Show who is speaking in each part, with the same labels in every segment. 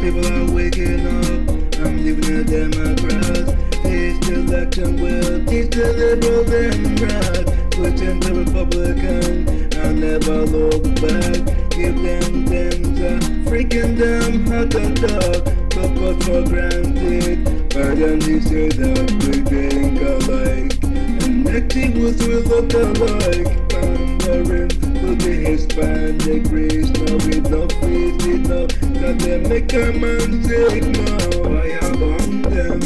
Speaker 1: People are waking up. I'm leaving the Democrats. This election will teach the liberals and rats. Switching to Republican. I'll never look back. Give them them freaking them hot dog. Took for granted. But then they say that we think alike. And next thing was we look alike. Pandering to the Hispanic race. Now we don't face it now. They make a man sick now. Fire bomb them.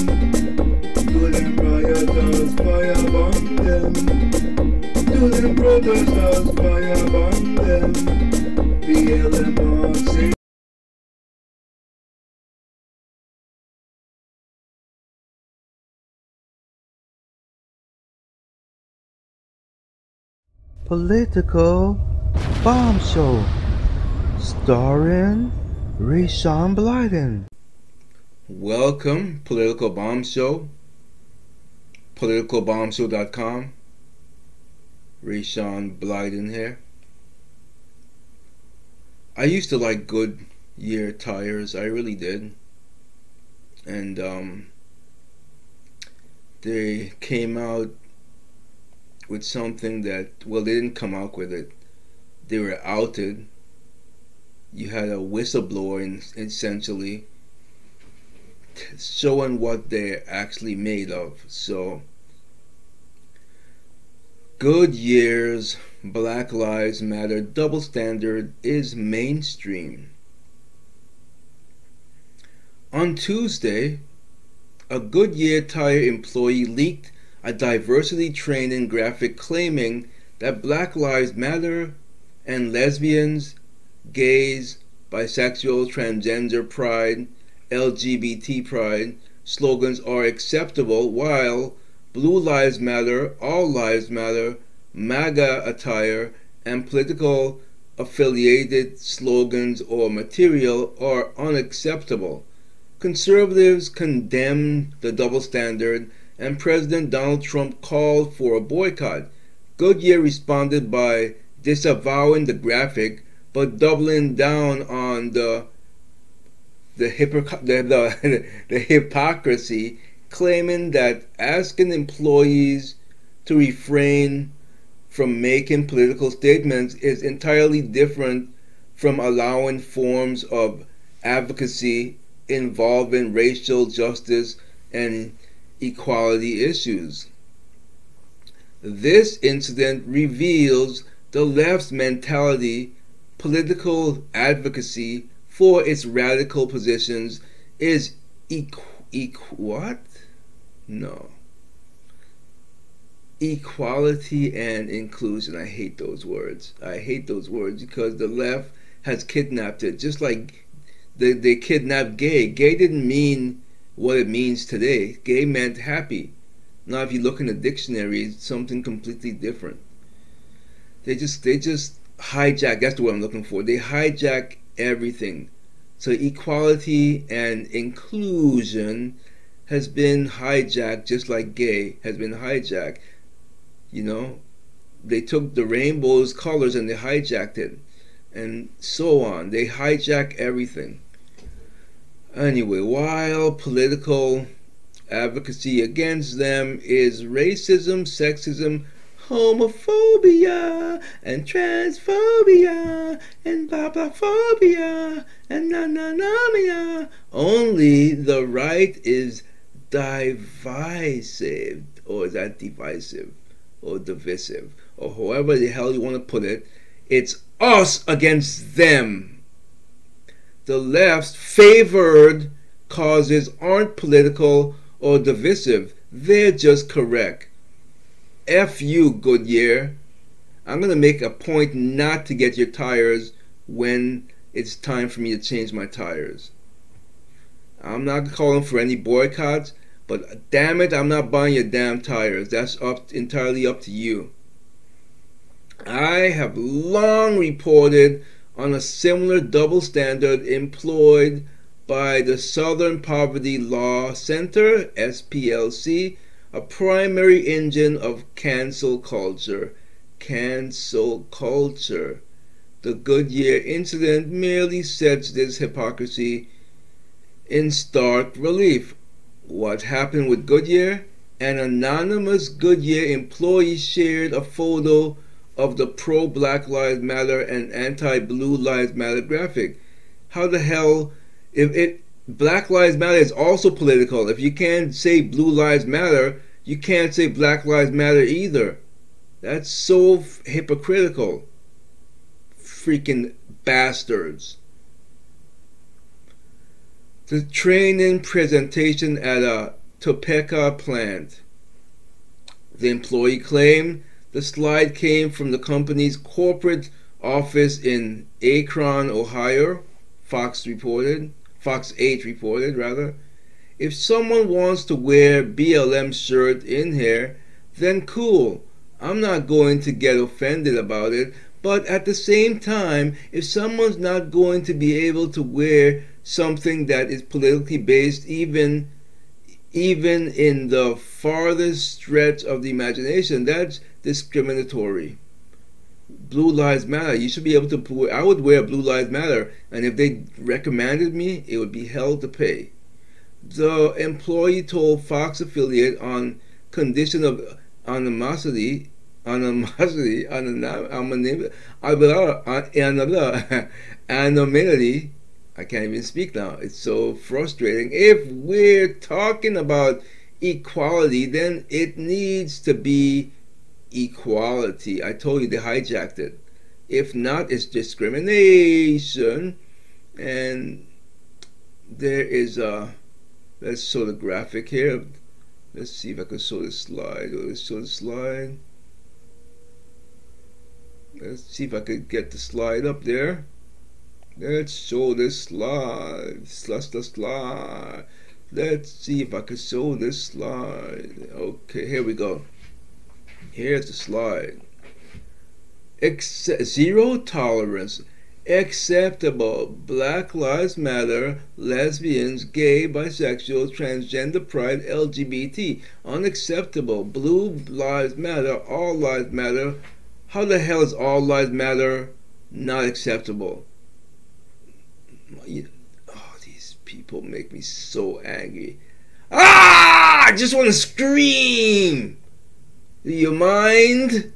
Speaker 1: Do them rioters. Fire bomb them. Do them protesters. Fire bomb them. BLM
Speaker 2: Political Bomb Show starring Rashawn Blyden.
Speaker 3: Welcome, Political Bomb Show. PoliticalBombShow.com. Rashawn Blyden here. I used to like Goodyear tires. I really did. And um, they came out with something that well they didn't come out with it. They were outed. You had a whistleblower in, essentially showing what they're actually made of. So Goodyear's Black Lives Matter double standard is mainstream. On Tuesday, a Goodyear tire employee leaked a diversity training graphic claiming that Black Lives Matter and lesbians, gays, bisexual, transgender pride, LGBT pride slogans are acceptable while Blue Lives Matter, All Lives Matter, MAGA attire, and political affiliated slogans or material are unacceptable. Conservatives condemn the double standard and President Donald Trump called for a boycott. Goodyear responded by disavowing the graphic but doubling down on the the, hypocr- the, the, the hypocrisy, claiming that asking employees to refrain from making political statements is entirely different from allowing forms of advocacy involving racial justice and equality issues. This incident reveals the left's mentality, political advocacy for its radical positions is equ- what? No. Equality and inclusion. I hate those words. I hate those words because the left has kidnapped it. Just like they, they kidnapped gay. Gay didn't mean what it means today. Gay meant happy. Now, if you look in the dictionary, it's something completely different. They just they just hijack. That's the word I'm looking for. They hijack everything. So equality and inclusion has been hijacked, just like gay has been hijacked. You know, they took the rainbow's colors and they hijacked it, and so on. They hijack everything. Anyway, while political advocacy against them is racism, sexism, homophobia, and transphobia, and babaphobia, and nananamia, only the right is divisive, or is that divisive, or divisive, or however the hell you want to put it. It's us against them the left's favored causes aren't political or divisive, they're just correct. F you, Goodyear. I'm going to make a point not to get your tires when it's time for me to change my tires. I'm not calling for any boycotts, but damn it, I'm not buying your damn tires. That's up entirely up to you. I have long reported on a similar double standard employed by the Southern Poverty Law Center, SPLC, a primary engine of cancel culture. Cancel culture. The Goodyear incident merely sets this hypocrisy in stark relief. What happened with Goodyear? An anonymous Goodyear employee shared a photo of the pro Black Lives Matter and anti Blue Lives Matter graphic. How the hell, if it Black Lives Matter is also political. If you can't say Blue Lives Matter, you can't say Black Lives Matter either. That's so hypocritical. Freaking bastards. The training presentation at a Topeka plant. The employee claimed the slide came from the company's corporate office in Akron, Ohio, Fox reported. Fox 8 reported, rather. If someone wants to wear BLM shirt in here, then cool. I'm not going to get offended about it, but at the same time, if someone's not going to be able to wear something that is politically based even even in the farthest stretch of the imagination, that's discriminatory. Blue Lives Matter. You should be able to. I would wear Blue Lives Matter, and if they recommended me, it would be hell to pay. The employee told Fox affiliate on condition of anonymity, anonymity, anonymity, anonymity. I can't even speak now. It's so frustrating. If we're talking about equality, then it needs to be equality. I told you they hijacked it. If not, it's discrimination. And there is a, let's show the graphic here. Let's see if I can show the slide. Let's show the slide. Let's see if I could get the slide up there. Let's show this slide. Slash the slide. Let's see if I can show this slide. Okay, here we go. Here's the slide. Zero tolerance. Acceptable. Black Lives Matter, lesbians, gay, bisexual, transgender pride, LGBT. Unacceptable. Blue Lives Matter, all lives matter. How the hell is all lives matter not acceptable? Oh, these people make me so angry. Ah! I just want to scream! Do you mind?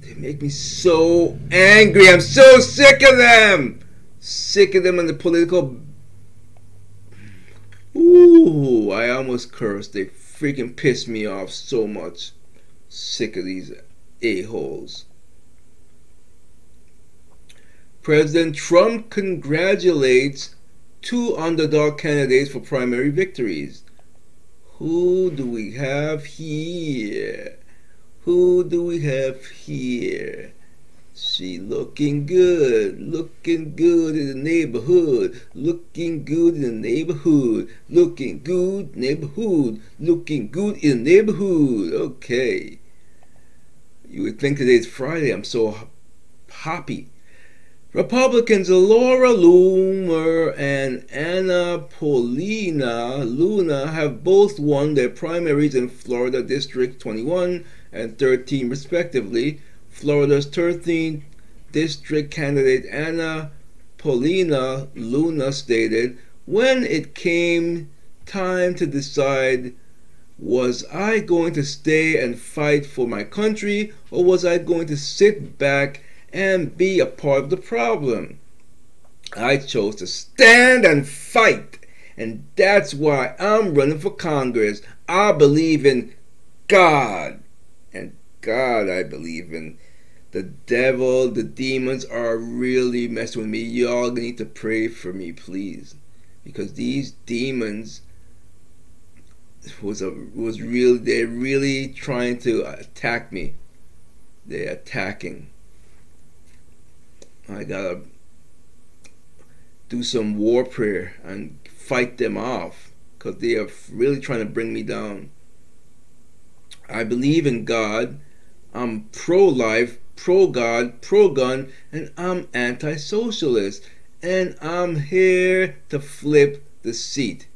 Speaker 3: They make me so angry. I'm so sick of them. Sick of them and the political. Ooh, I almost cursed. They freaking pissed me off so much. Sick of these a-holes. President Trump congratulates two underdog candidates for primary victories. Who do we have here? Who do we have here? She looking good, looking good in the neighborhood, looking good in the neighborhood, looking good neighborhood, looking good in the neighborhood. Okay. You would think today's Friday. I'm so happy. Republicans Laura Loomer and Anna Paulina Luna have both won their primaries in Florida District 21 and 13, respectively. Florida's 13th district candidate Anna Paulina Luna stated, When it came time to decide, was I going to stay and fight for my country, or was I going to sit back? And be a part of the problem. I chose to stand and fight, and that's why I'm running for Congress. I believe in God, and God I believe in. The devil, the demons are really messing with me. Y'all need to pray for me, please, because these demons was a was really they're really trying to attack me. They're attacking. I gotta do some war prayer and fight them off because they are really trying to bring me down. I believe in God. I'm pro life, pro God, pro gun, and I'm anti socialist. And I'm here to flip the seat.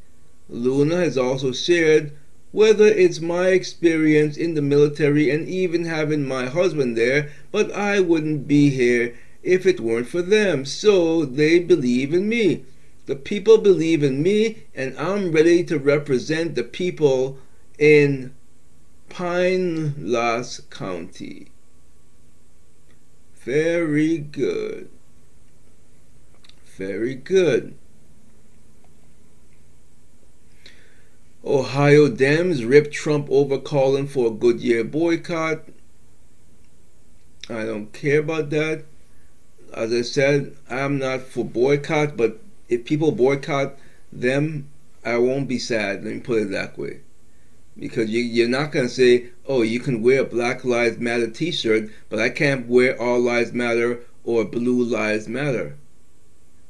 Speaker 3: Luna has also shared whether it's my experience in the military and even having my husband there, but I wouldn't be here if it weren't for them. So they believe in me. The people believe in me, and I'm ready to represent the people in Pinellas County. Very good. Very good. Ohio Dems rip Trump over calling for a Goodyear boycott. I don't care about that. As I said, I'm not for boycott, but if people boycott them, I won't be sad. Let me put it that way. Because you, you're not going to say, oh, you can wear a Black Lives Matter t shirt, but I can't wear All Lives Matter or Blue Lives Matter.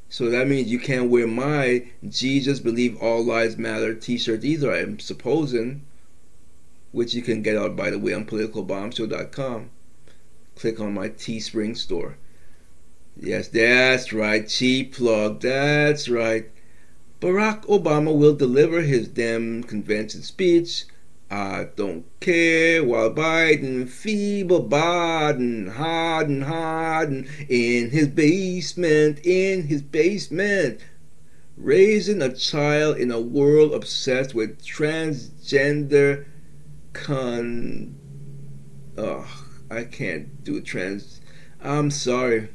Speaker 3: So that means you can't wear my Jesus Believe All Lives Matter t shirt either, I'm supposing. Which you can get out, by the way, on politicalbombshow.com. Click on my Teespring store. Yes, that's right. Cheap plug. That's right. Barack Obama will deliver his damn convention speech I don't care while Biden feeble Biden harden harden in his basement in his basement raising a child in a world obsessed with transgender con oh I can't do trans I'm sorry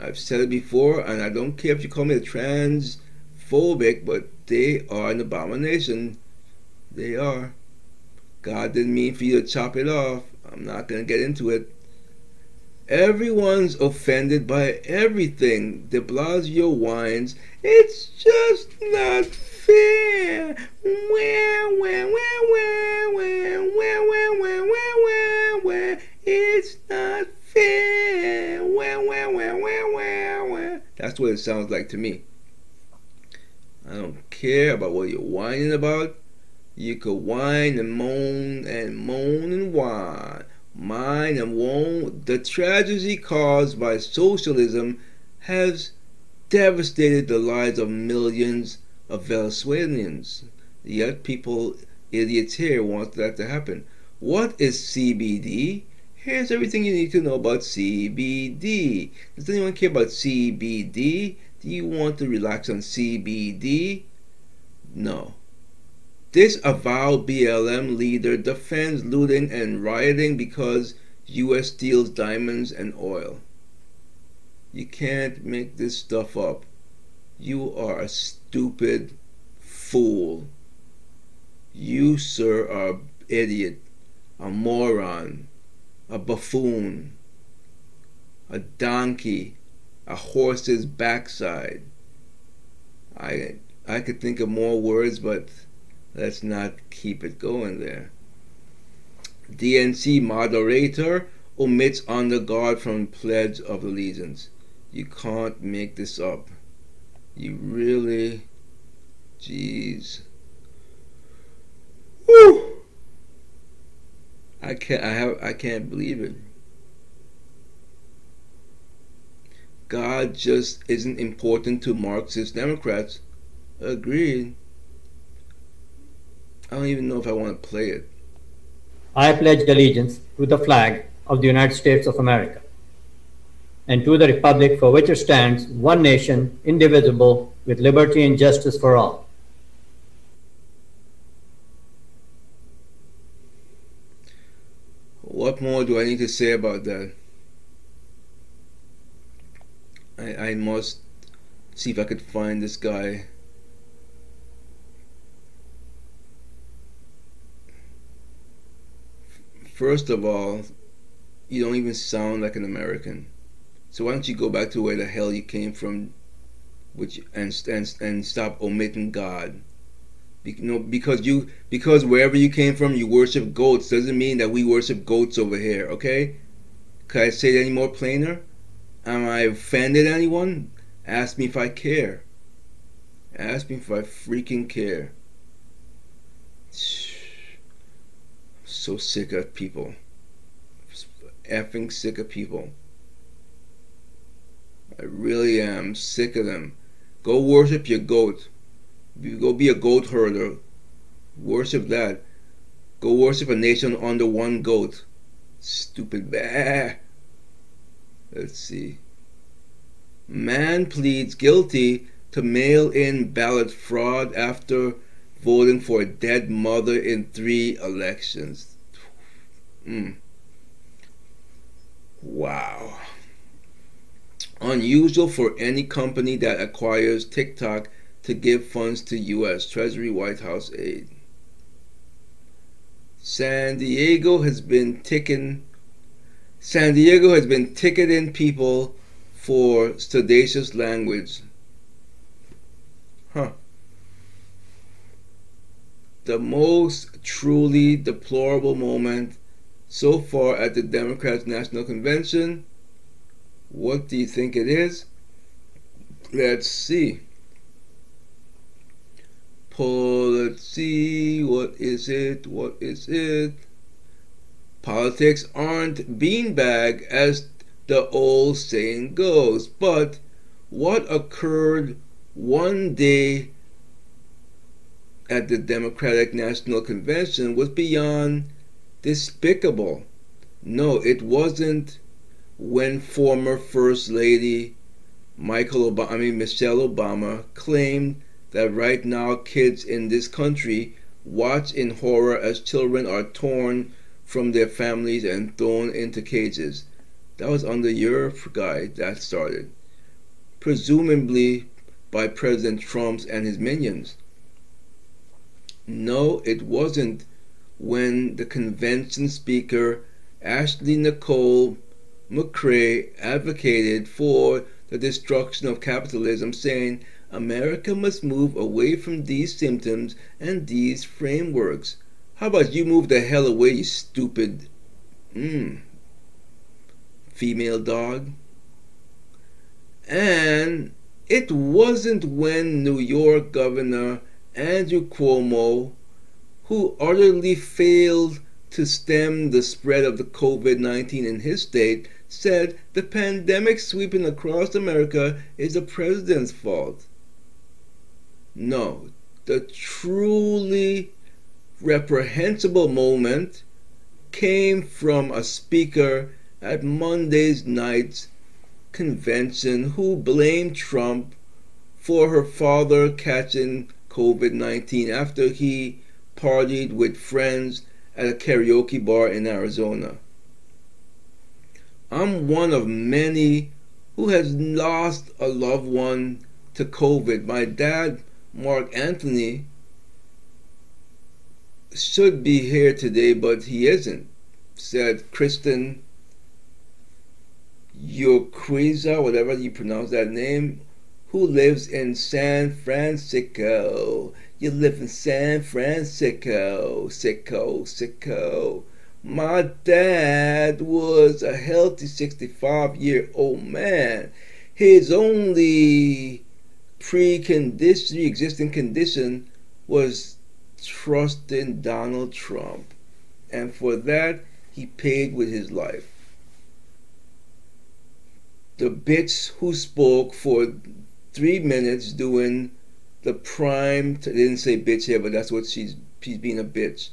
Speaker 3: I've said it before and I don't care if you call me a transphobic but they are an abomination they are. God didn't mean for you to chop it off. I'm not going to get into it. Everyone's offended by everything. De Blasio whines, it's just not fair. It's not That's what it sounds like to me. I don't care about what you're whining about. You could whine and moan and moan and whine, mine and moan. The tragedy caused by socialism has devastated the lives of millions of Venezuelans. Yet people, idiots here, want that to happen. What is CBD? Here's everything you need to know about CBD. Does anyone care about CBD? Do you want to relax on CBD? No. This avowed BLM leader defends looting and rioting because U.S. steals diamonds and oil. You can't make this stuff up. You are a stupid fool. You, sir, are an idiot, a moron, a buffoon, a donkey, a horse's backside. I I could think of more words, but Let's not keep it going there. DNC moderator omits honor guard from Pledge of Allegiance. You can't make this up. You really, jeez. Whew. I can't. I have. I can't believe it. God just isn't important to Marxist Democrats. Agreed. I don't even know if I want to play it.
Speaker 4: I pledge allegiance to the flag of the United States of America and to the republic for which it stands, one nation, indivisible, with liberty and justice for all.
Speaker 3: What more do I need to say about that? I, I must see if I could find this guy. First of all, you don't even sound like an American. So why don't you go back to where the hell you came from, which and and and stop omitting God. You know, because you because wherever you came from, you worship goats doesn't mean that we worship goats over here. Okay? Can I say it any more plainer? Am I offended anyone? Ask me if I care. Ask me if I freaking care so sick of people. Effing sick of people. I really am sick of them. Go worship your goat. Go be a goat herder. Worship that. Go worship a nation under one goat. Stupid. Bah. Let's see. Man pleads guilty to mail in ballot fraud after voting for a dead mother in three elections. Mm. Wow. Unusual for any company that acquires TikTok to give funds to U.S. Treasury White House aide. San Diego has been ticking. San Diego has been ticketing people for sedacious language. Huh. The most truly deplorable moment so far at the Democrats' National Convention. What do you think it is? Let's see. Pull, let's see. What is it? What is it? Politics aren't beanbag as the old saying goes. But what occurred one day at the Democratic National Convention was beyond despicable. No, it wasn't when former First Lady Michael Obama, I mean Michelle Obama, claimed that right now kids in this country watch in horror as children are torn from their families and thrown into cages. That was under your guy that started. Presumably by President Trump and his minions. No, it wasn't when the convention speaker Ashley Nicole McCray advocated for the destruction of capitalism, saying America must move away from these symptoms and these frameworks. How about you move the hell away, you stupid mm, female dog? And it wasn't when New York Governor Andrew Cuomo, who utterly failed to stem the spread of the COVID 19 in his state, said the pandemic sweeping across America is the president's fault. No, the truly reprehensible moment came from a speaker at Monday's night's convention who blamed Trump for her father catching COVID 19 after he partied with friends at a karaoke bar in Arizona. I'm one of many who has lost a loved one to COVID. My dad Mark Anthony should be here today, but he isn't, said Kristen Yoquiza, whatever you pronounce that name, who lives in San Francisco. You live in San Francisco, sicko, sicko. My dad was a healthy 65 year old man. His only precondition, existing condition was trusting Donald Trump. And for that, he paid with his life. The bitch who spoke for three minutes doing the prime, they didn't say bitch here, but that's what she's, she's being a bitch,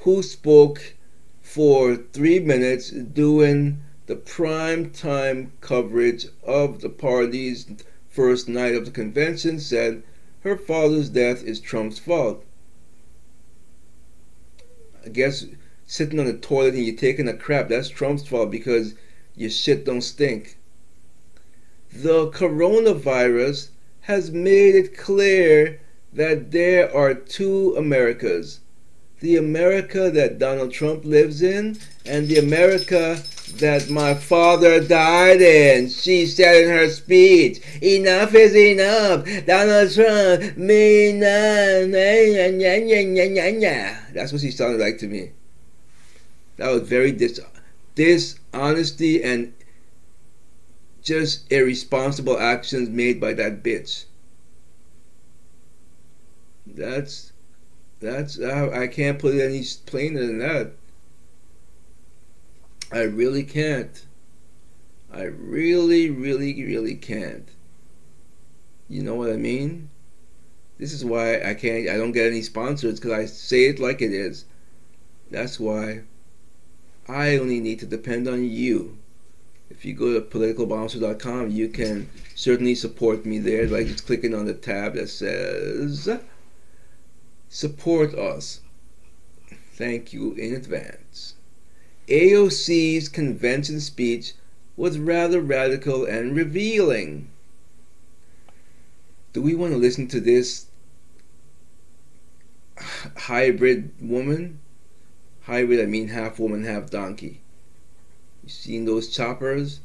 Speaker 3: who spoke for three minutes doing the prime time coverage of the party's first night of the convention said her father's death is Trump's fault. I guess sitting on the toilet and you're taking a crap, that's Trump's fault because your shit don't stink. The coronavirus has made it clear that there are two Americas the America that Donald Trump lives in and the America that my father died in. She said in her speech, enough is enough. Donald Trump, me. That's what she sounded like to me. That was very dis dishonesty and just irresponsible actions made by that bitch. That's that's I can't put it any plainer than that. I really can't. I really, really, really can't. You know what I mean? This is why I can't. I don't get any sponsors because I say it like it is. That's why I only need to depend on you If you go to politicalbombshow.com, you can certainly support me there by just clicking on the tab that says Support Us. Thank you in advance. AOC's convention speech was rather radical and revealing. Do we want to listen to this hybrid woman? Hybrid, I mean half woman, half donkey. You seen those choppers?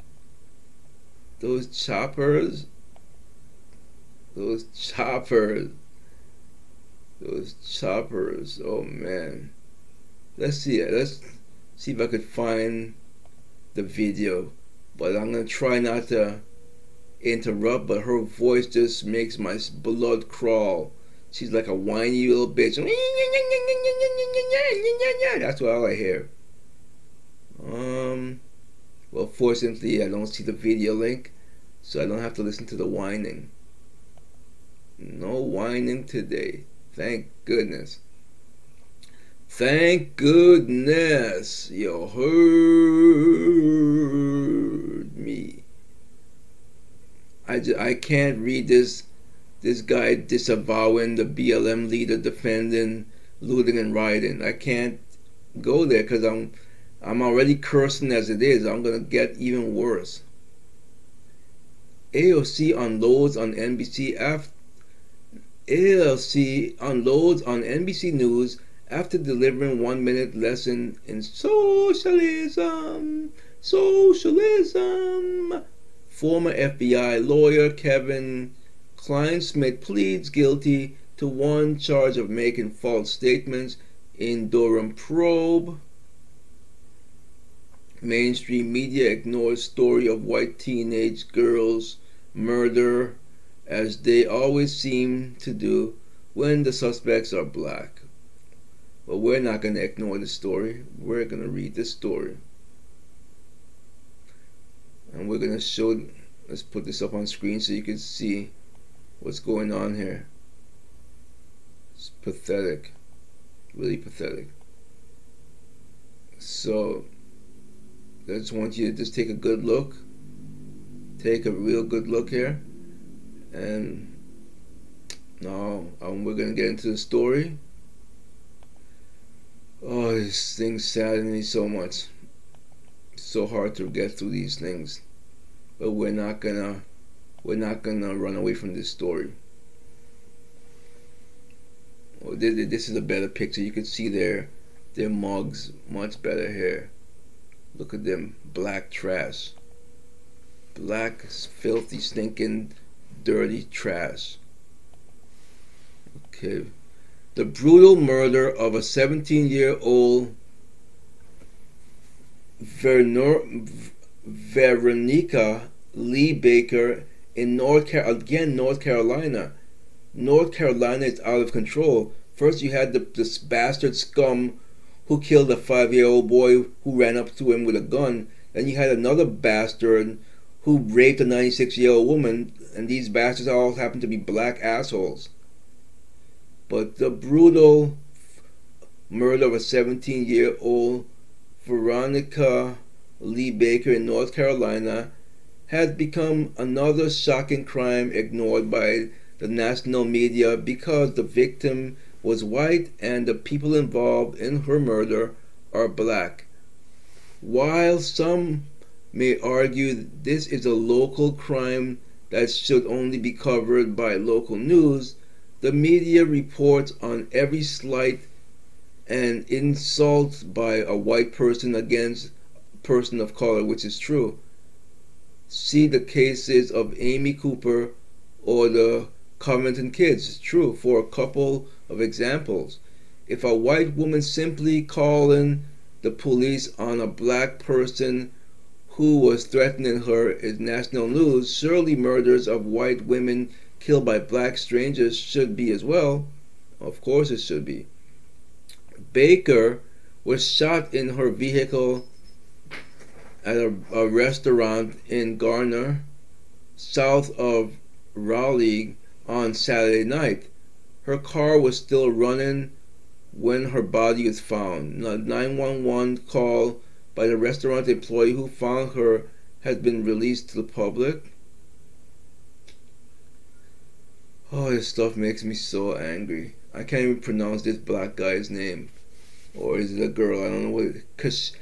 Speaker 3: Those choppers? Those choppers. Those choppers. Oh man. Let's see. Let's see if I could find the video. But I'm gonna try not to interrupt, but her voice just makes my blood crawl. She's like a whiny little bitch. That's what I hear. Um, well, fortunately, I don't see the video link, so I don't have to listen to the whining. No whining today. Thank goodness. Thank goodness you heard me. I, just, I can't read this this guy disavowing the BLM leader defending looting and rioting. I can't go there because I'm I'm already cursing as it is. I'm gonna get even worse. AOC unloads on NBC after AOC unloads on NBC News after delivering one minute lesson in socialism. Socialism. Former FBI lawyer Kevin Clinesmith pleads guilty to one charge of making false statements in Durham probe. Mainstream media ignores story of white teenage girls murder as they always seem to do when the suspects are black. But we're not going to ignore the story. We're going to read the story. And we're going to show, let's put this up on screen so you can see what's going on here. It's pathetic. Really pathetic. So, I just want you to just take a good look. Take a real good look here. And now um, we're going to get into the story. Oh, this thing saddens me so much. It's so hard to get through these things. But we're not gonna we're not gonna run away from this story. Oh, this is a better picture. You can see their their mugs much better here. Look at them black trash. Black, filthy, stinking, dirty trash. Okay. The brutal murder of a 17 year old Veronica Lee Baker in North Car- again North Carolina. North Carolina is out of control. First, you had the, this bastard scum who killed a five-year-old boy who ran up to him with a gun. Then you had another bastard who raped a 96-year-old woman, and these bastards all happen to be black assholes. But the brutal murder of a 17-year-old Veronica Lee Baker in North Carolina has become another shocking crime ignored by the national media because the victim was white and the people involved in her murder are black. While some may argue this is a local crime that should only be covered by local news, the media reports on every slight and insult by a white person against person of color, which is true see the cases of Amy Cooper or the Covington kids. It's true for a couple of examples. If a white woman simply calling the police on a black person who was threatening her is national news, surely murders of white women killed by black strangers should be as well. Of course it should be. Baker was shot in her vehicle at a, a restaurant in Garner, south of Raleigh, on Saturday night. Her car was still running when her body was found. A 911 call by the restaurant employee who found her has been released to the public. Oh, this stuff makes me so angry. I can't even pronounce this black guy's name. Or is it a girl? I don't know what. Kish,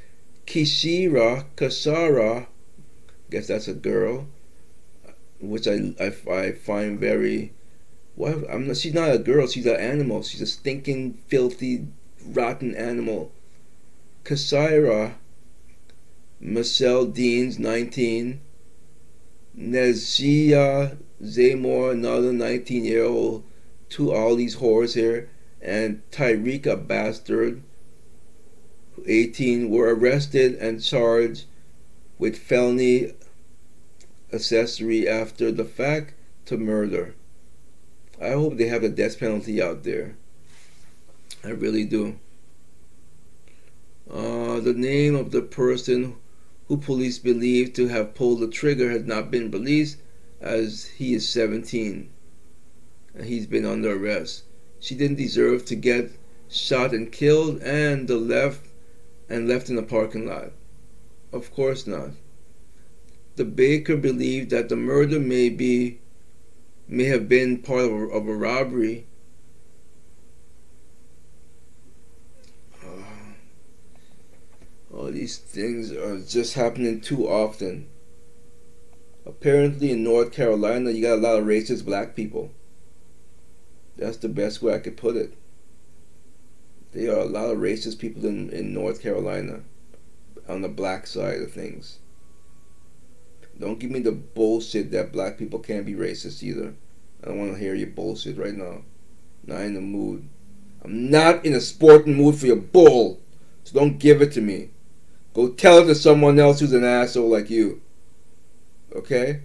Speaker 3: Kishira, Kashara, guess that's a girl, which I, I, I find very. What? I'm not. She's not a girl. She's an animal. She's a stinking, filthy, rotten animal. Kasaira, Michelle Deans, 19. Nezia Zaymore, another 19 year old. Two all these whores here. And Tyrika Bastard, 18, were arrested and charged with felony accessory after the fact to murder. I hope they have the death penalty out there. I really do. Uh, the name of the person who police believe to have pulled the trigger has not been released as he is 17 and he's been under arrest. She didn't deserve to get shot and killed and the left and left in the parking lot. Of course not. The baker believed that the murder may be may have been part of a, of a robbery. Uh, all these things are just happening too often. Apparently, in North Carolina, you got a lot of racist black people. That's the best way I could put it. There are a lot of racist people in, in North Carolina on the black side of things. Don't give me the bullshit that black people can't be racist either. I don't want to hear your bullshit right now. Not in the mood. I'm not in a sporting mood for your bull. So don't give it to me. Go tell it to someone else who's an asshole like you. Okay?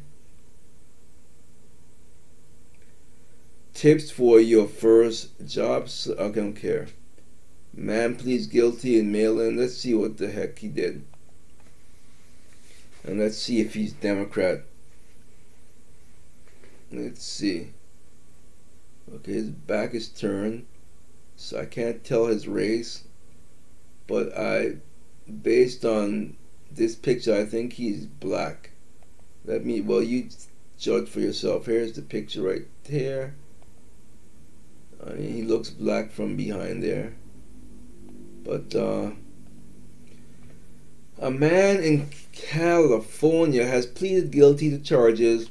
Speaker 3: Tips for your first jobs? I don't care. Man pleads guilty in mail-in. Let's see what the heck he did. And let's see if he's Democrat. Let's see. Okay, his back is turned. So I can't tell his race. But I, based on this picture, I think he's black. Let me, well, you judge for yourself. Here's the picture right there. I mean, he looks black from behind there. But, uh, a man in California has pleaded guilty to charges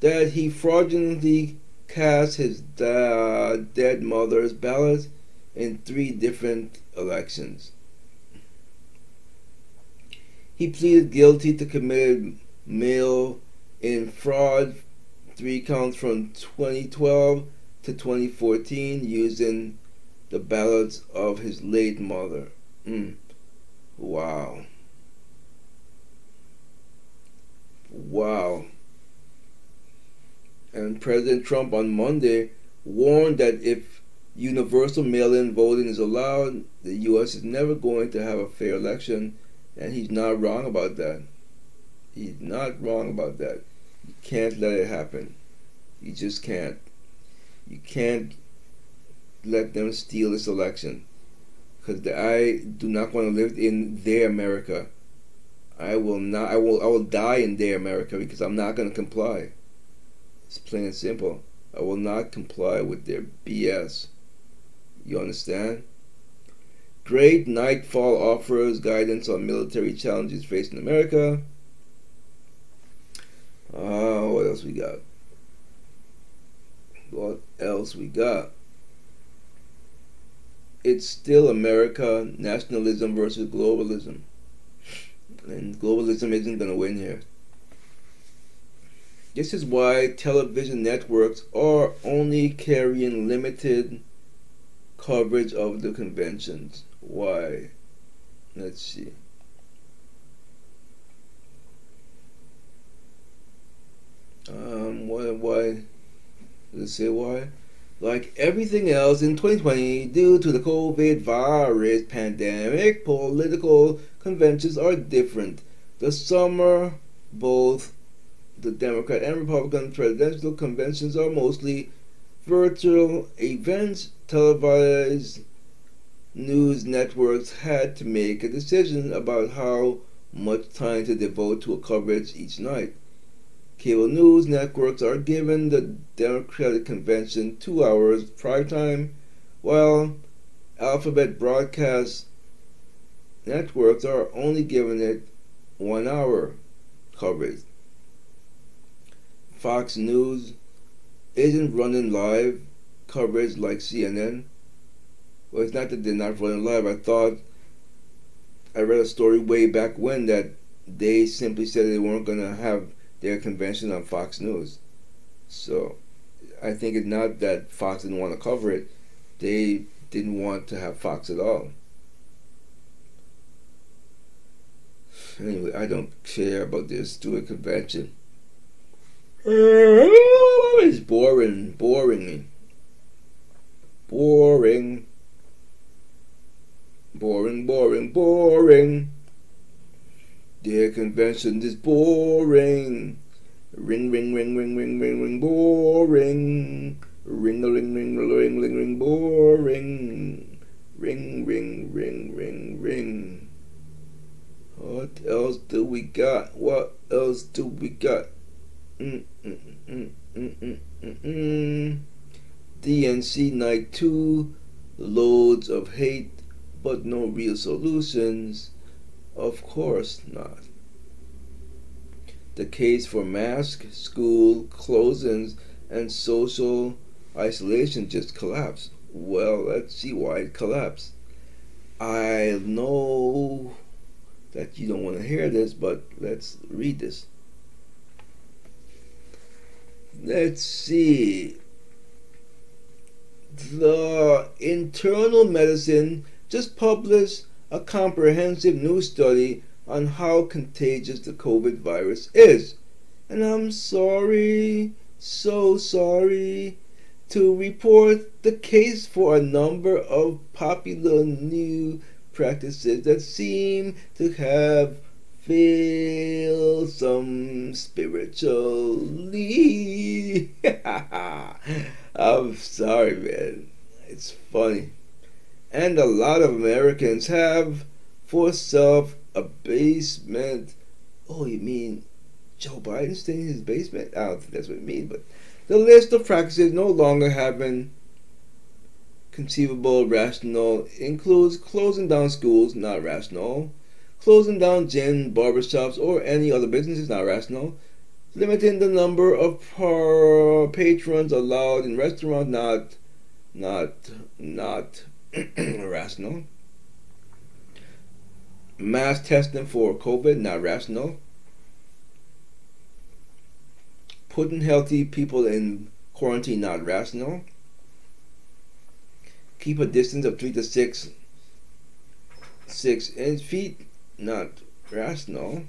Speaker 3: that he fraudulently cast his da- dead mother's ballot in three different elections. He pleaded guilty to committed mail in fraud, three counts from 2012 to 2014, using the ballots of his late mother. Mm. Wow. Wow. And President Trump on Monday warned that if universal mail in voting is allowed, the U.S. is never going to have a fair election. And he's not wrong about that. He's not wrong about that. You can't let it happen. You just can't. You can't let them steal this election. Because I do not want to live in their America. I will not. I will. I will die in their America because I'm not going to comply. It's plain and simple. I will not comply with their BS. You understand? Great Nightfall offers guidance on military challenges facing America. Uh, what else we got? What else we got? It's still America, nationalism versus globalism. And globalism isn't going to win here. This is why television networks are only carrying limited coverage of the conventions. Why? Let's see. Um, why, why? Let's say why? Like everything else in 2020, due to the COVID virus pandemic, political conventions are different. The summer, both the Democrat and Republican presidential conventions are mostly virtual events. Televised news networks had to make a decision about how much time to devote to a coverage each night. Cable news networks are given the Democratic convention two hours prime time, while alphabet broadcast networks are only given it one hour coverage. Fox News isn't running live coverage like CNN. Well, it's not that they're not running live. I thought I read a story way back when that they simply said they weren't going to have their convention on Fox News. So I think it's not that Fox didn't want to cover it, they didn't want to have Fox at all. Anyway, I don't care about this stupid convention. It's boring, boring me. Boring. Boring, boring, boring. Their convention is boring. Ring, ring, ring, ring, ring, ring, ring, boring. Ring, ring, ring, ring, ring, ring, boring. Ring, ring, ring, ring, ring. What else do we got? What else do we got? Mm, mm, mm, mm, mm, mm, mm. DNC Night 2, loads of hate, but no real solutions. Of course not. The case for mask, school closings, and social isolation just collapsed. Well, let's see why it collapsed. I know that you don't want to hear this, but let's read this. Let's see. The internal medicine just published a comprehensive new study on how contagious the COVID virus is. And I'm sorry, so sorry, to report the case for a number of popular new practices that seem to have failed some spiritually. I'm sorry, man. It's funny. And a lot of Americans have for self abasement. Oh, you mean Joe Biden staying in his basement? I don't think that's what it means, but the list of practices no longer having conceivable rational includes closing down schools, not rational, closing down gyms, barbershops, or any other businesses, not rational, limiting the number of patrons allowed in restaurants, not, not, not rational. Mass testing for COVID, not rational. Putting healthy people in quarantine, not rational. Keep a distance of three to six six inch feet, not rational.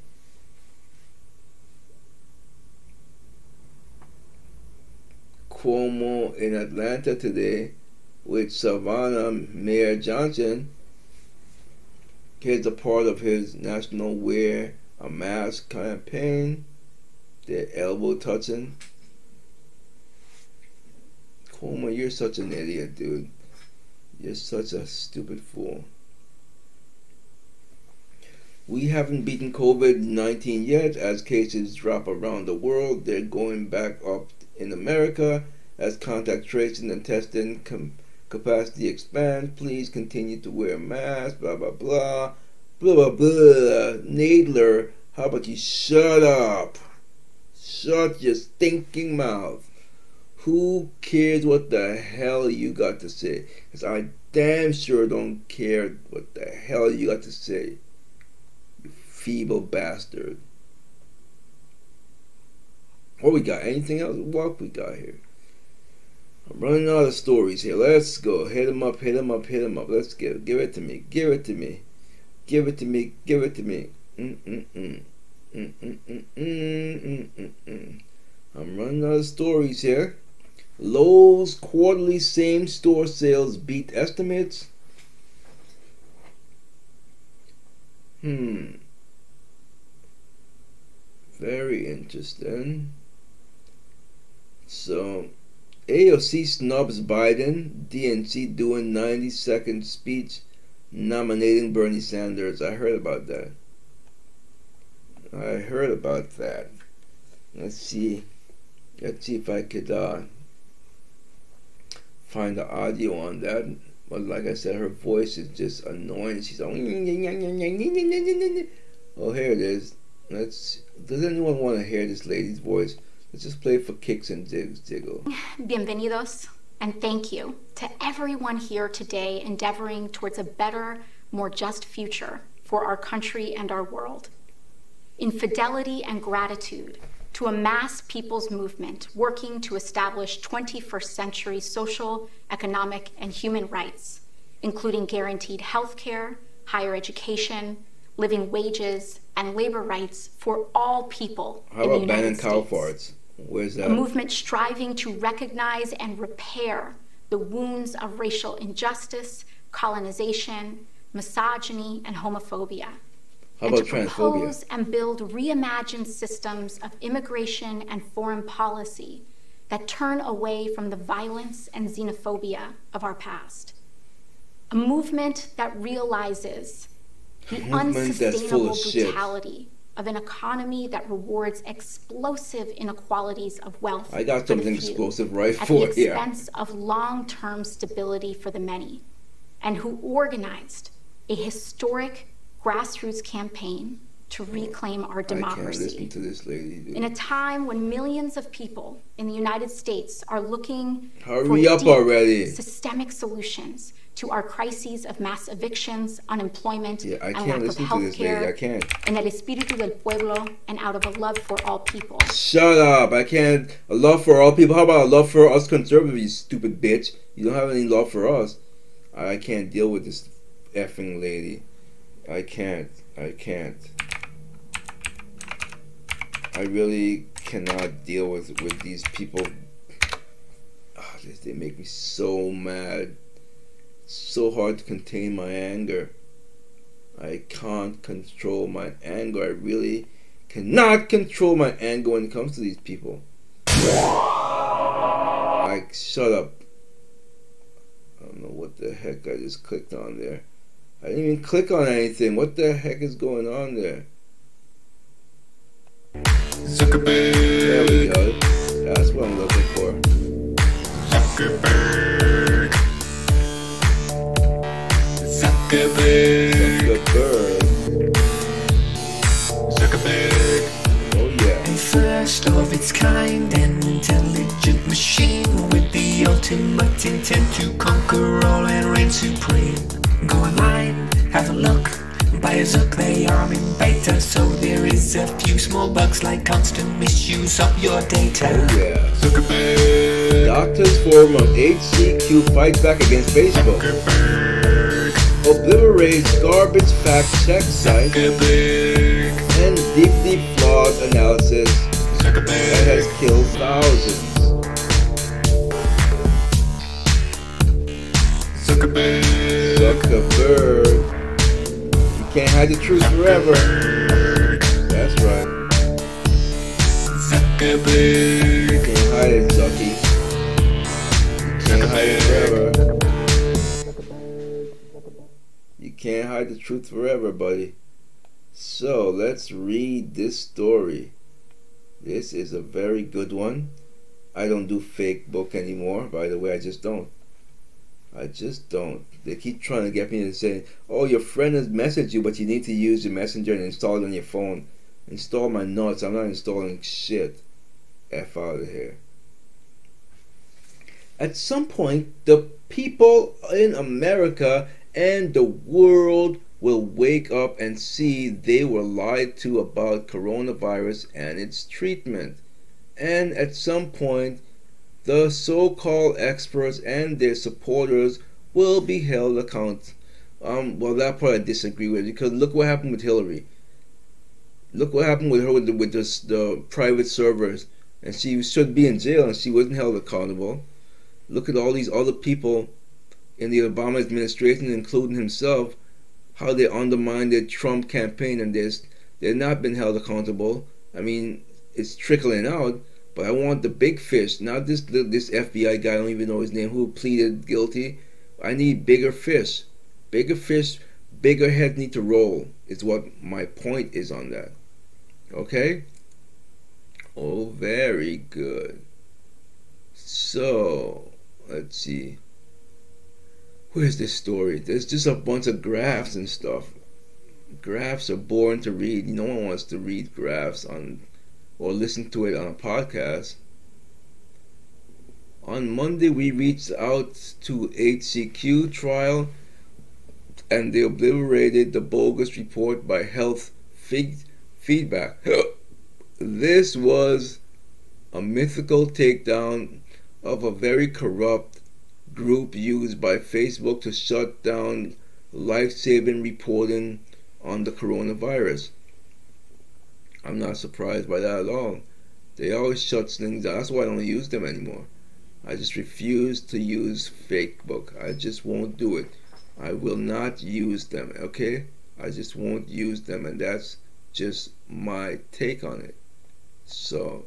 Speaker 3: Cuomo in Atlanta today with Savannah Mayor Johnson. Here's a part of his national wear a mask campaign. The elbow touching. Cuomo, you're such an idiot, dude. You're such a stupid fool. We haven't beaten COVID 19 yet as cases drop around the world. They're going back up in America as contact tracing and testing capacity expands. Please continue to wear masks, blah, blah, blah. Blah, blah, blah. Nadler, how about you shut up? Shut your stinking mouth. Who cares what the hell you got to say? Because I damn sure don't care what the hell you got to say. You feeble bastard. What we got? Anything else? What we got here? I'm running out of stories here. Let's go. Hit him up, hit him up, hit him up. Let's give give it to me. Give it to me. Give it to me. Give it to me. I'm running out of stories here. Lowe's quarterly same store sales beat estimates. Hmm. Very interesting. So, AOC snubs Biden, DNC doing 90 second speech nominating Bernie Sanders. I heard about that. I heard about that. Let's see. Let's see if I could uh, find the audio on that. But like I said, her voice is just annoying. She's oh, here it is. Let's. Does anyone want to hear this lady's voice? Let's just play for kicks and digs, diggle.
Speaker 5: Bienvenidos, and thank you to everyone here today endeavoring towards a better, more just future for our country and our world. In fidelity and gratitude to a mass people's movement working to establish 21st century social, economic, and human rights, including guaranteed health care, higher education, living wages, and labor rights for all people
Speaker 3: How
Speaker 5: in the United
Speaker 3: banning cow farts? Where's
Speaker 5: a
Speaker 3: that?
Speaker 5: movement striving to recognize and repair the wounds of racial injustice, colonization, misogyny, and homophobia.
Speaker 3: How
Speaker 5: and
Speaker 3: about
Speaker 5: to
Speaker 3: transphobia?
Speaker 5: propose and build reimagined systems of immigration and foreign policy that turn away from the violence and xenophobia of our past. A movement that realizes the
Speaker 3: movement
Speaker 5: unsustainable brutality of an economy that rewards explosive inequalities of wealth.
Speaker 3: I got something explosive right
Speaker 5: at
Speaker 3: for
Speaker 5: the
Speaker 3: you.
Speaker 5: expense of long-term stability for the many, and who organized a historic grassroots campaign to oh, reclaim our
Speaker 3: I can't listen
Speaker 5: democracy.
Speaker 3: to this lady.
Speaker 5: In a time when millions of people in the United States are looking
Speaker 3: Hurry
Speaker 5: for
Speaker 3: up
Speaker 5: deep,
Speaker 3: already.
Speaker 5: systemic solutions to our crises of mass evictions, unemployment,
Speaker 3: Yeah, I
Speaker 5: and
Speaker 3: can't
Speaker 5: lack of
Speaker 3: listen to
Speaker 5: health
Speaker 3: this lady. I
Speaker 5: care,
Speaker 3: can't.
Speaker 5: in el espíritu del pueblo and out of a love for all people.
Speaker 3: Shut up! I can't. A love for all people. How about a love for us conservatives, you stupid bitch? You don't have any love for us. I can't deal with this effing lady. I can't. I can't. I really cannot deal with with these people. Ah, they, they make me so mad. So hard to contain my anger. I can't control my anger. I really cannot control my anger when it comes to these people. Like, shut up. I don't know what the heck I just clicked on there. I didn't even click on anything. What the heck is going on there? There we go. That's what I'm looking for.
Speaker 6: Zuckerberg. Zuckerberg.
Speaker 3: Zuckerberg.
Speaker 6: Zuckerberg.
Speaker 3: Oh yeah.
Speaker 6: A first of its kind, an intelligent machine with the ultimate intent to conquer all and reign supreme. Go online, have a look. Buy a Zuck, they are in beta, so there is a few small bugs like constant misuse of your data.
Speaker 3: Oh yeah.
Speaker 6: Zuckerberg.
Speaker 3: Doctors Forum of HCQ fights back against Facebook.
Speaker 6: Zuckerberg.
Speaker 3: Obliterates garbage fact check site
Speaker 6: Zuckerberg.
Speaker 3: and deeply flawed analysis that has killed thousands.
Speaker 6: Zuckerberg.
Speaker 3: Zuckerberg. You can't hide the truth forever. That's right.
Speaker 6: Zuckerberg.
Speaker 3: You can't hide it, Zucky. You can't hide it forever. Can't hide the truth forever, buddy. So let's read this story. This is a very good one. I don't do fake book anymore, by the way, I just don't. I just don't. They keep trying to get me to say, oh, your friend has messaged you, but you need to use your messenger and install it on your phone. Install my nuts. I'm not installing shit. F out of here. At some point, the people in America and the world will wake up and see they were lied to about coronavirus and its treatment. And at some point, the so called experts and their supporters will be held account. Um, well, that part I disagree with because look what happened with Hillary. Look what happened with her with the, with this, the private servers, and she should be in jail and she wasn't held accountable. Look at all these other people in the Obama administration, including himself, how they undermined the Trump campaign and this. They've not been held accountable. I mean, it's trickling out, but I want the big fish, not this this FBI guy. I don't even know his name who pleaded guilty. I need bigger fish, bigger fish, bigger heads need to roll. Is what my point is on that. Okay? Oh, very good. So, let's see. Where's this story? There's just a bunch of graphs and stuff. Graphs are boring to read. No one wants to read graphs on or listen to it on a podcast. On Monday, we reached out to HCQ trial and they obliterated the bogus report by health feed- feedback. this was a mythical takedown of a very corrupt group used by Facebook to shut down life saving reporting on the coronavirus. I'm not surprised by that at all. They always shut things down. That's why I don't use them anymore. I just refuse to use Facebook. I just won't do it. I will not use them, okay? I just won't use them, and that's just my take on it. So,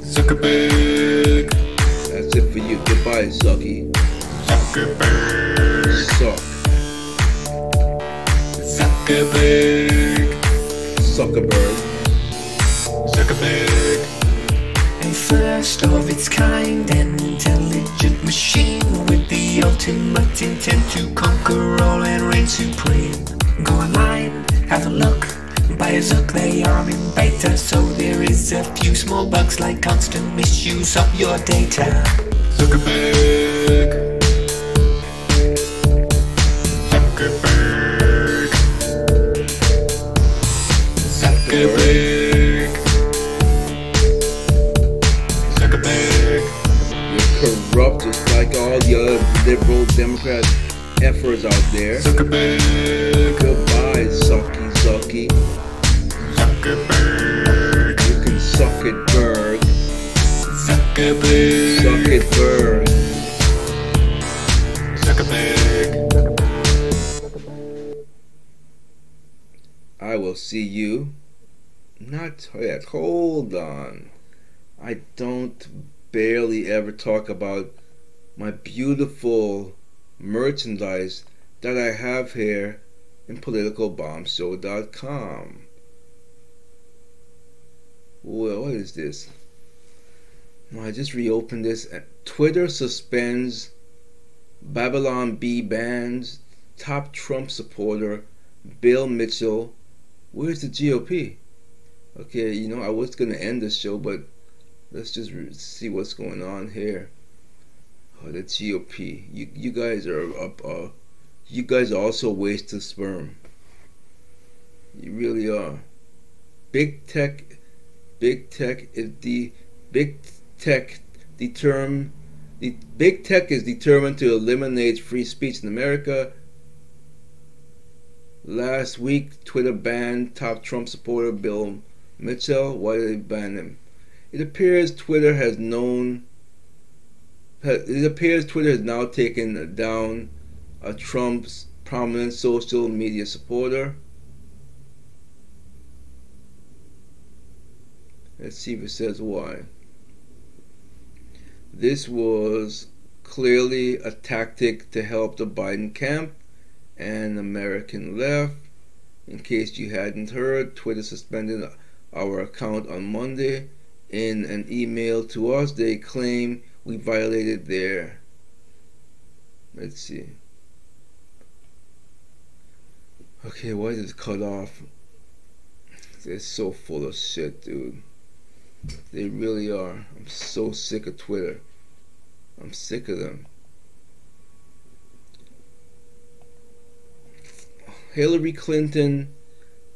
Speaker 6: Zuckerberg,
Speaker 3: that's it for you. Goodbye, Zucky.
Speaker 6: Zuckerberg,
Speaker 3: Suck.
Speaker 6: Zuckerberg,
Speaker 3: Zuckerberg.
Speaker 6: Zuckerberg. A first of its kind and intelligent machine with the ultimate intent to conquer all and reign supreme. Go online, have a look. Buy a Zuck, they are in beta, so there is a few small bugs like constant misuse of your data. Zuckerberg. Zuckerberg. Zuckerberg. Zuckerberg.
Speaker 3: You're corrupt just like all the other liberal Democrat efforts out there.
Speaker 6: Zuckerberg.
Speaker 3: Goodbye, Zucky Zucky.
Speaker 6: Zuckerberg.
Speaker 3: You can suck it, Berg.
Speaker 6: Zuckerberg.
Speaker 3: Suck it, Berg.
Speaker 6: Zuckerberg.
Speaker 3: I will see you. Not yet. Hold on. I don't barely ever talk about my beautiful merchandise that I have here in politicalbombshow.com. Well, what is this? No, I just reopened this. Twitter suspends Babylon Bee bans top Trump supporter Bill Mitchell. Where's the GOP? Okay, you know, I was going to end the show, but let's just see what's going on here. Oh, the GOP. You you guys are up. Uh, you guys are also waste of sperm. You really are. Big tech. Big tech is the big tech determined. The big tech is determined to eliminate free speech in America. Last week, Twitter banned top Trump supporter Bill Mitchell. Why did they ban him? It appears Twitter has known. It appears Twitter has now taken down a Trump's prominent social media supporter. Let's see if it says why. This was clearly a tactic to help the Biden camp and American left. In case you hadn't heard, Twitter suspended our account on Monday. In an email to us, they claim we violated their. Let's see. Okay, why is it cut off? They're so full of shit, dude. They really are. I'm so sick of Twitter. I'm sick of them. Hillary Clinton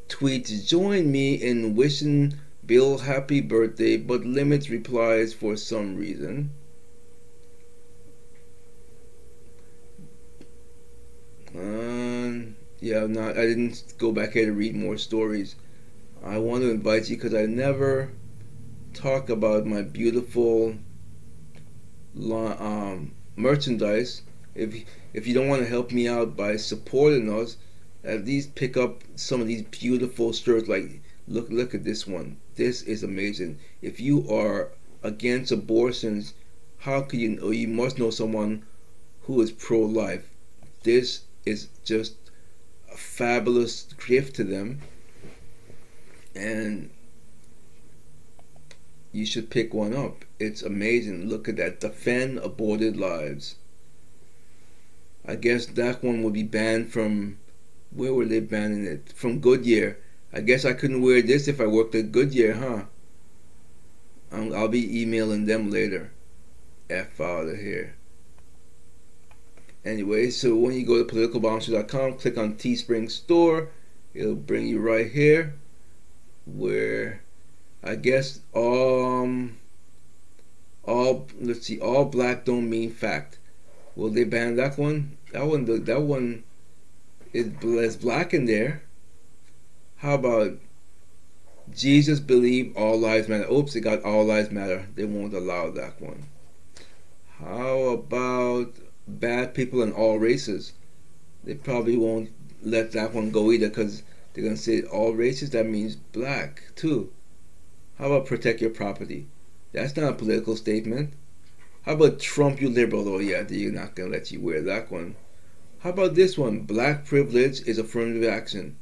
Speaker 3: tweets Join me in wishing Bill happy birthday, but limits replies for some reason. Um, yeah, not. I didn't go back here to read more stories. I want to invite you because I never talk about my beautiful um, merchandise. If if you don't want to help me out by supporting us, at least pick up some of these beautiful shirts. Like look look at this one. This is amazing. If you are against abortions, how can you know? You must know someone who is pro-life. This is just a fabulous gift to them. and you should pick one up. It's amazing. Look at that. Defend aborted lives. I guess that one would be banned from where were they banning it? From Goodyear. I guess I couldn't wear this if I worked at Goodyear, huh? I'll, I'll be emailing them later. F out of here. Anyway, so when you go to politicalbombshow.com, click on Teespring Store. It'll bring you right here where I guess um all let's see all black don't mean fact. Will they ban that one? That one that one is less black in there. How about Jesus believe all lives matter? Oops, it got all lives matter. They won't allow that one. How about bad people in all races? They probably won't let that one go either because they're to say all races, that means black too. How about protect your property? That's not a political statement. How about Trump, you liberal? Oh, yeah, they're not going to let you wear that one. How about this one? Black privilege is affirmative action.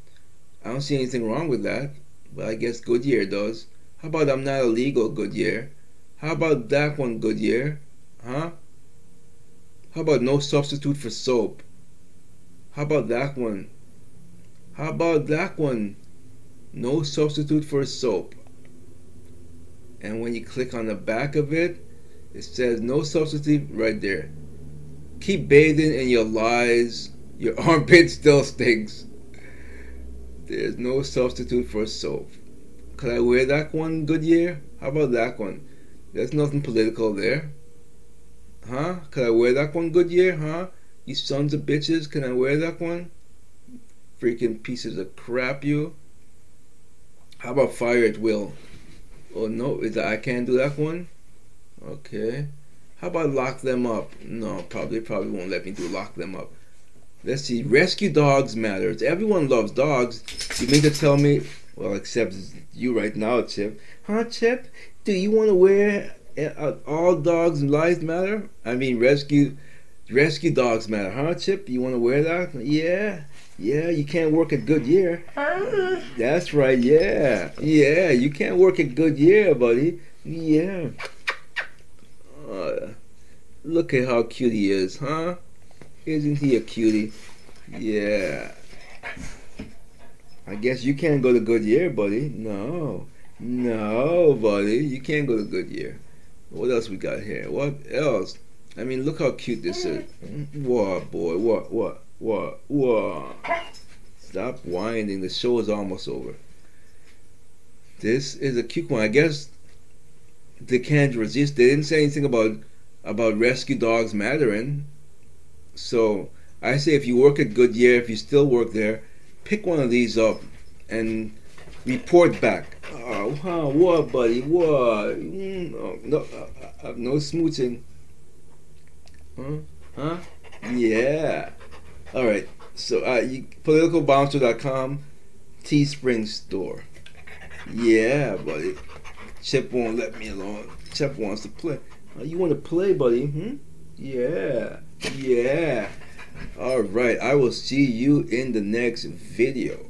Speaker 3: I don't see anything wrong with that, but I guess Goodyear does. How about I'm not illegal, Goodyear? How about that one, Goodyear? Huh? How about no substitute for soap? How about that one? How about that one? No substitute for soap. And when you click on the back of it, it says no substitute right there. Keep bathing in your lies. Your armpit still stinks. There's no substitute for soap. Could I wear that one Goodyear? How about that one? There's nothing political there. Huh? Could I wear that one Goodyear? Huh? You sons of bitches, can I wear that one? Freaking pieces of crap, you. How about fire at will? Oh no, is that I can't do that one? Okay. How about lock them up? No, probably probably won't let me do lock them up. Let's see. Rescue dogs matters. Everyone loves dogs. You mean to tell me? Well, except you right now, Chip. Huh, Chip? Do you want to wear uh, all dogs lives matter? I mean, rescue rescue dogs matter, huh, Chip? You want to wear that? Yeah. Yeah, you can't work at Goodyear. That's right, yeah. Yeah, you can't work at Goodyear, buddy. Yeah. Uh, look at how cute he is, huh? Isn't he a cutie? Yeah. I guess you can't go to Goodyear, buddy. No. No, buddy. You can't go to Goodyear. What else we got here? What else? I mean, look how cute this is. What, boy? What? What? What? What? Stop whining. The show is almost over. This is a cute one. I guess they can't resist. They didn't say anything about about rescue dogs mattering. So I say if you work at Goodyear, if you still work there, pick one of these up and report back. Oh, huh, what, buddy? What? Mm, oh, no, uh, uh, no smooching. Huh? Huh? Yeah. All right. So, uh, you, politicalbombshow.com, Teespring store. Yeah, buddy. Chip won't let me alone. Chip wants to play. Oh, you want to play, buddy? Hmm? Yeah. Yeah. All right. I will see you in the next video.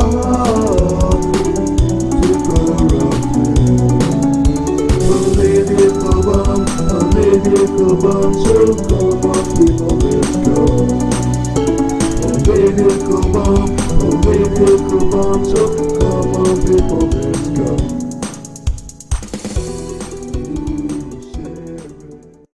Speaker 1: bomb, so come on people, let's go. Political bomb, political bomb, so come on people, let's go.